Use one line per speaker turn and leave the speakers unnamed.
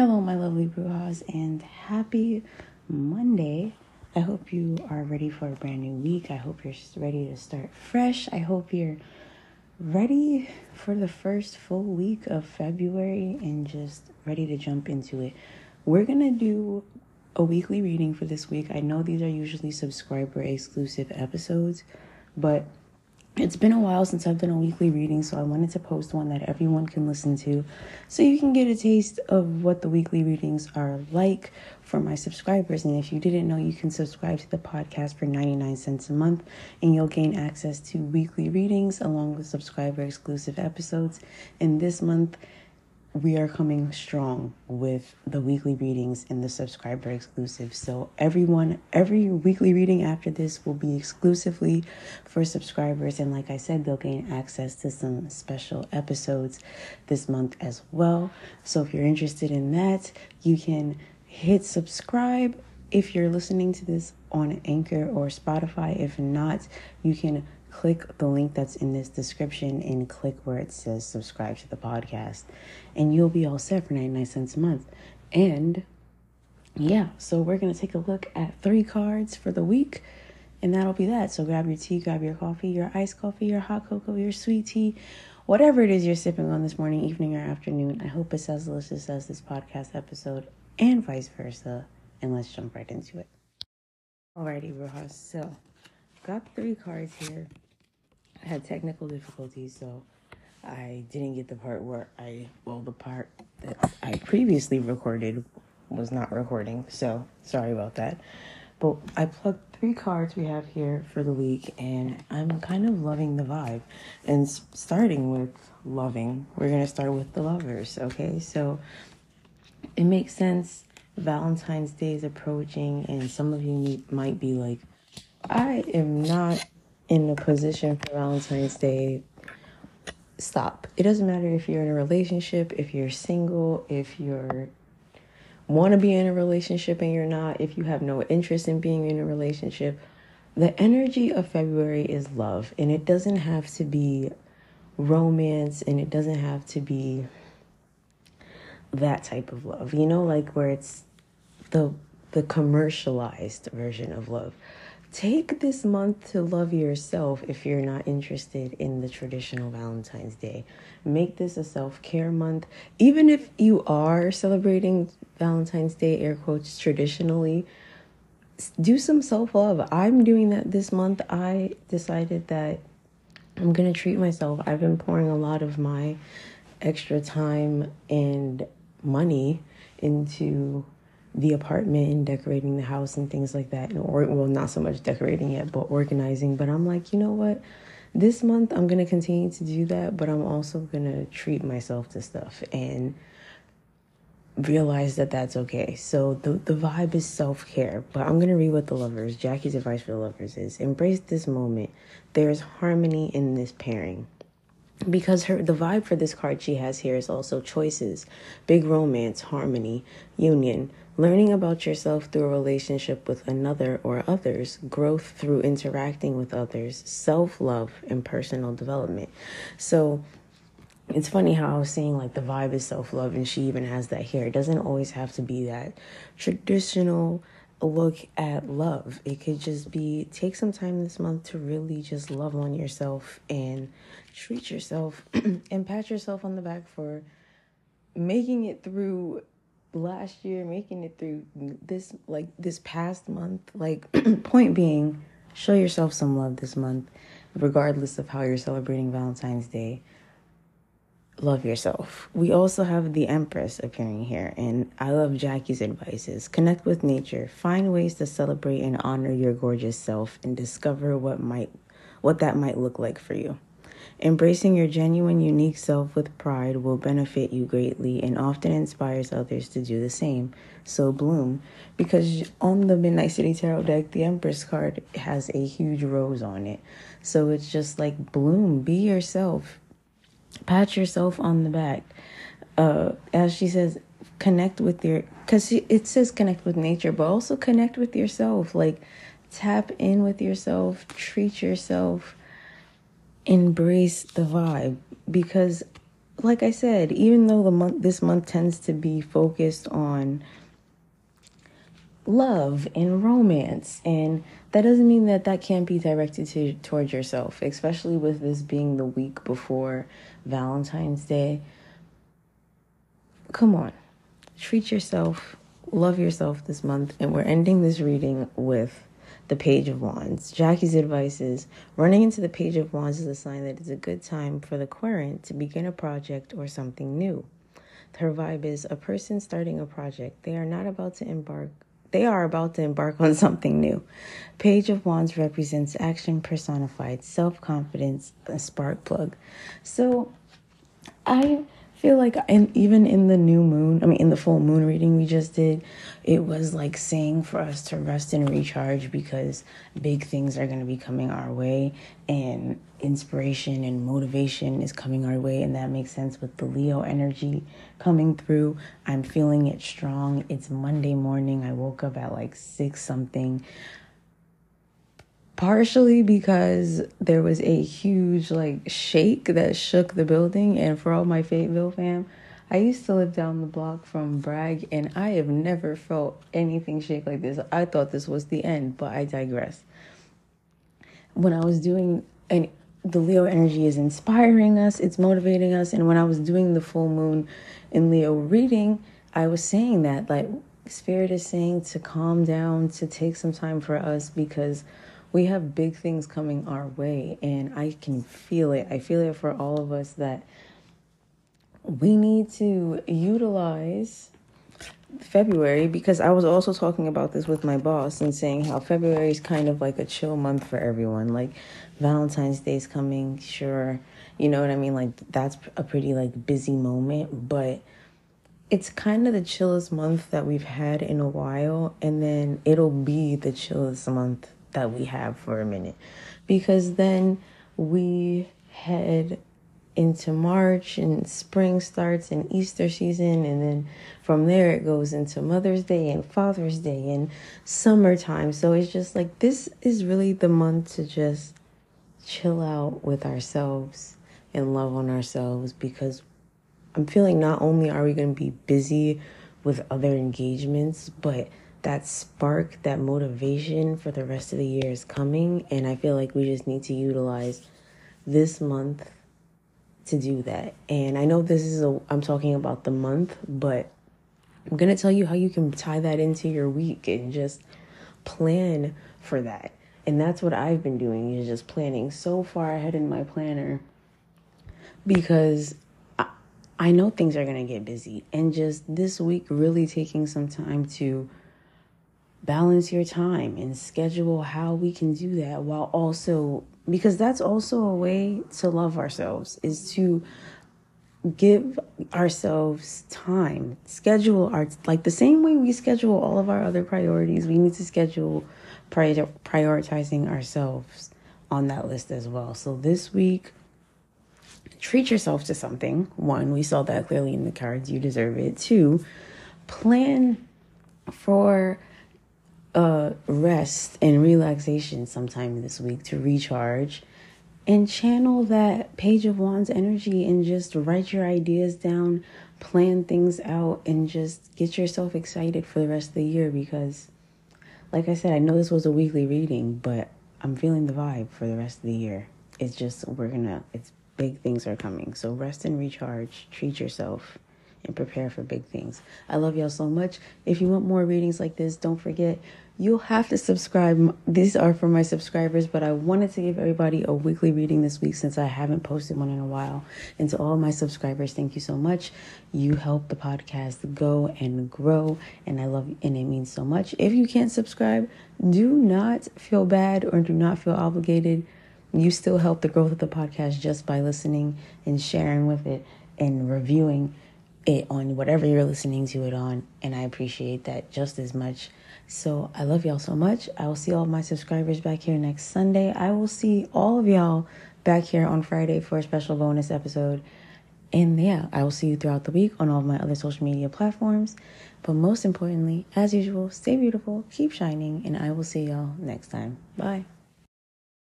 Hello, my lovely Brujas, and happy Monday. I hope you are ready for a brand new week. I hope you're ready to start fresh. I hope you're ready for the first full week of February and just ready to jump into it. We're going to do a weekly reading for this week. I know these are usually subscriber exclusive episodes, but it's been a while since I've done a weekly reading, so I wanted to post one that everyone can listen to so you can get a taste of what the weekly readings are like for my subscribers. And if you didn't know, you can subscribe to the podcast for 99 cents a month and you'll gain access to weekly readings along with subscriber exclusive episodes. And this month, we are coming strong with the weekly readings and the subscriber exclusive. So everyone, every weekly reading after this will be exclusively for subscribers. And like I said, they'll gain access to some special episodes this month as well. So if you're interested in that, you can hit subscribe if you're listening to this on Anchor or Spotify. If not, you can click the link that's in this description and click where it says subscribe to the podcast. And you'll be all set for 99 cents a month. And yeah so we're going to take a look at three cards for the week. And that'll be that. So grab your tea grab your coffee your iced coffee your hot cocoa your sweet tea whatever it is you're sipping on this morning evening or afternoon. I hope it's as delicious as this podcast episode and vice versa. And let's jump right into it. Alrighty Brujas. so got three cards here. I had technical difficulties, so I didn't get the part where I, well, the part that I previously recorded was not recording, so sorry about that. But I plugged three cards we have here for the week, and I'm kind of loving the vibe. And starting with loving, we're going to start with the lovers, okay? So it makes sense. Valentine's Day is approaching, and some of you might be like, I am not in a position for Valentine's Day. Stop. It doesn't matter if you're in a relationship, if you're single, if you're want to be in a relationship and you're not, if you have no interest in being in a relationship. The energy of February is love, and it doesn't have to be romance and it doesn't have to be that type of love. You know, like where it's the the commercialized version of love take this month to love yourself if you're not interested in the traditional Valentine's Day. Make this a self care month. Even if you are celebrating Valentine's Day, air quotes, traditionally, do some self love. I'm doing that this month. I decided that I'm going to treat myself. I've been pouring a lot of my extra time and money into the apartment and decorating the house and things like that. And Or well, not so much decorating yet, but organizing. But I'm like, you know what? This month I'm gonna continue to do that, but I'm also gonna treat myself to stuff and realize that that's okay. So the the vibe is self care. But I'm gonna read what the lovers. Jackie's advice for the lovers is: embrace this moment. There's harmony in this pairing because her the vibe for this card she has here is also choices big romance harmony union learning about yourself through a relationship with another or others growth through interacting with others self-love and personal development so it's funny how I was saying like the vibe is self love, and she even has that here. It doesn't always have to be that traditional look at love. It could just be take some time this month to really just love on yourself and treat yourself and pat yourself on the back for making it through last year, making it through this like this past month. Like point being, show yourself some love this month regardless of how you're celebrating Valentine's Day love yourself. We also have the Empress appearing here, and I love Jackie's advices. Connect with nature, find ways to celebrate and honor your gorgeous self, and discover what might what that might look like for you. Embracing your genuine, unique self with pride will benefit you greatly and often inspires others to do the same. So bloom. Because on the Midnight City Tarot deck, the Empress card has a huge rose on it. So it's just like bloom, be yourself pat yourself on the back. Uh, as she says, connect with your, because it says connect with nature, but also connect with yourself. Like, tap in with yourself, treat yourself, embrace the vibe. Because like I said, even though the month this month tends to be focused on love and romance and that doesn't mean that that can't be directed to towards yourself especially with this being the week before valentine's day come on treat yourself love yourself this month and we're ending this reading with the page of wands jackie's advice is running into the page of wands is a sign that it's a good time for the querent to begin a project or something new her vibe is a person starting a project they are not about to embark they are about to embark on something new. Page of Wands represents action personified, self confidence, a spark plug. So I feel like in, even in the new moon, I mean, in the full moon reading we just did, it was like saying for us to rest and recharge because big things are going to be coming our way and inspiration and motivation is coming our way. And that makes sense with the Leo energy coming through. I'm feeling it strong. It's Monday morning. I woke up at like six something partially because there was a huge like shake that shook the building and for all my Fayetteville fam I used to live down the block from Bragg and I have never felt anything shake like this. I thought this was the end, but I digress. When I was doing and the Leo energy is inspiring us, it's motivating us and when I was doing the full moon in Leo reading, I was saying that like spirit is saying to calm down, to take some time for us because we have big things coming our way and I can feel it. I feel it for all of us that we need to utilize February because I was also talking about this with my boss and saying how February is kind of like a chill month for everyone. Like Valentine's Day is coming, sure. You know what I mean? Like that's a pretty like busy moment, but it's kind of the chillest month that we've had in a while and then it'll be the chillest month that we have for a minute because then we head into March and spring starts and Easter season and then from there it goes into Mother's Day and Father's Day and summertime. So it's just like this is really the month to just chill out with ourselves and love on ourselves because I'm feeling not only are we going to be busy with other engagements, but that spark, that motivation for the rest of the year is coming. And I feel like we just need to utilize this month to do that. And I know this is a, I'm talking about the month, but I'm going to tell you how you can tie that into your week and just plan for that. And that's what I've been doing is just planning so far ahead in my planner because I, I know things are going to get busy. And just this week, really taking some time to balance your time and schedule how we can do that while also because that's also a way to love ourselves is to give ourselves time. Schedule our like the same way we schedule all of our other priorities we need to schedule prior, prioritizing ourselves on that list as well. So this week treat yourself to something. One we saw that clearly in the cards. You deserve it. Two plan for uh, rest and relaxation sometime this week to recharge and channel that page of wands energy and just write your ideas down plan things out and just get yourself excited for the rest of the year because like i said i know this was a weekly reading but i'm feeling the vibe for the rest of the year. It's just we're gonna it's big things are coming. So rest and recharge. Treat yourself and prepare for big things. I love y'all so much. If you want more readings like this, don't forget you'll have to subscribe. These are for my subscribers, but I wanted to give everybody a weekly reading this week since I haven't posted one in a while. And to all my subscribers, thank you so much. You help the podcast go and grow, and I love and it means so much. If you can't subscribe, do not feel bad or do not feel obligated. You still help the growth of the podcast just by listening and sharing with it and reviewing it on whatever you're listening to it on. And I appreciate that just as much. So I love y'all so much. I will see all my subscribers back here next Sunday. I will see all of y'all back here on Friday for a special bonus episode. And yeah, I will see you throughout the week on all of my other social media platforms. But most importantly, as usual, stay beautiful, keep shining, and I will see y'all next time. Bye.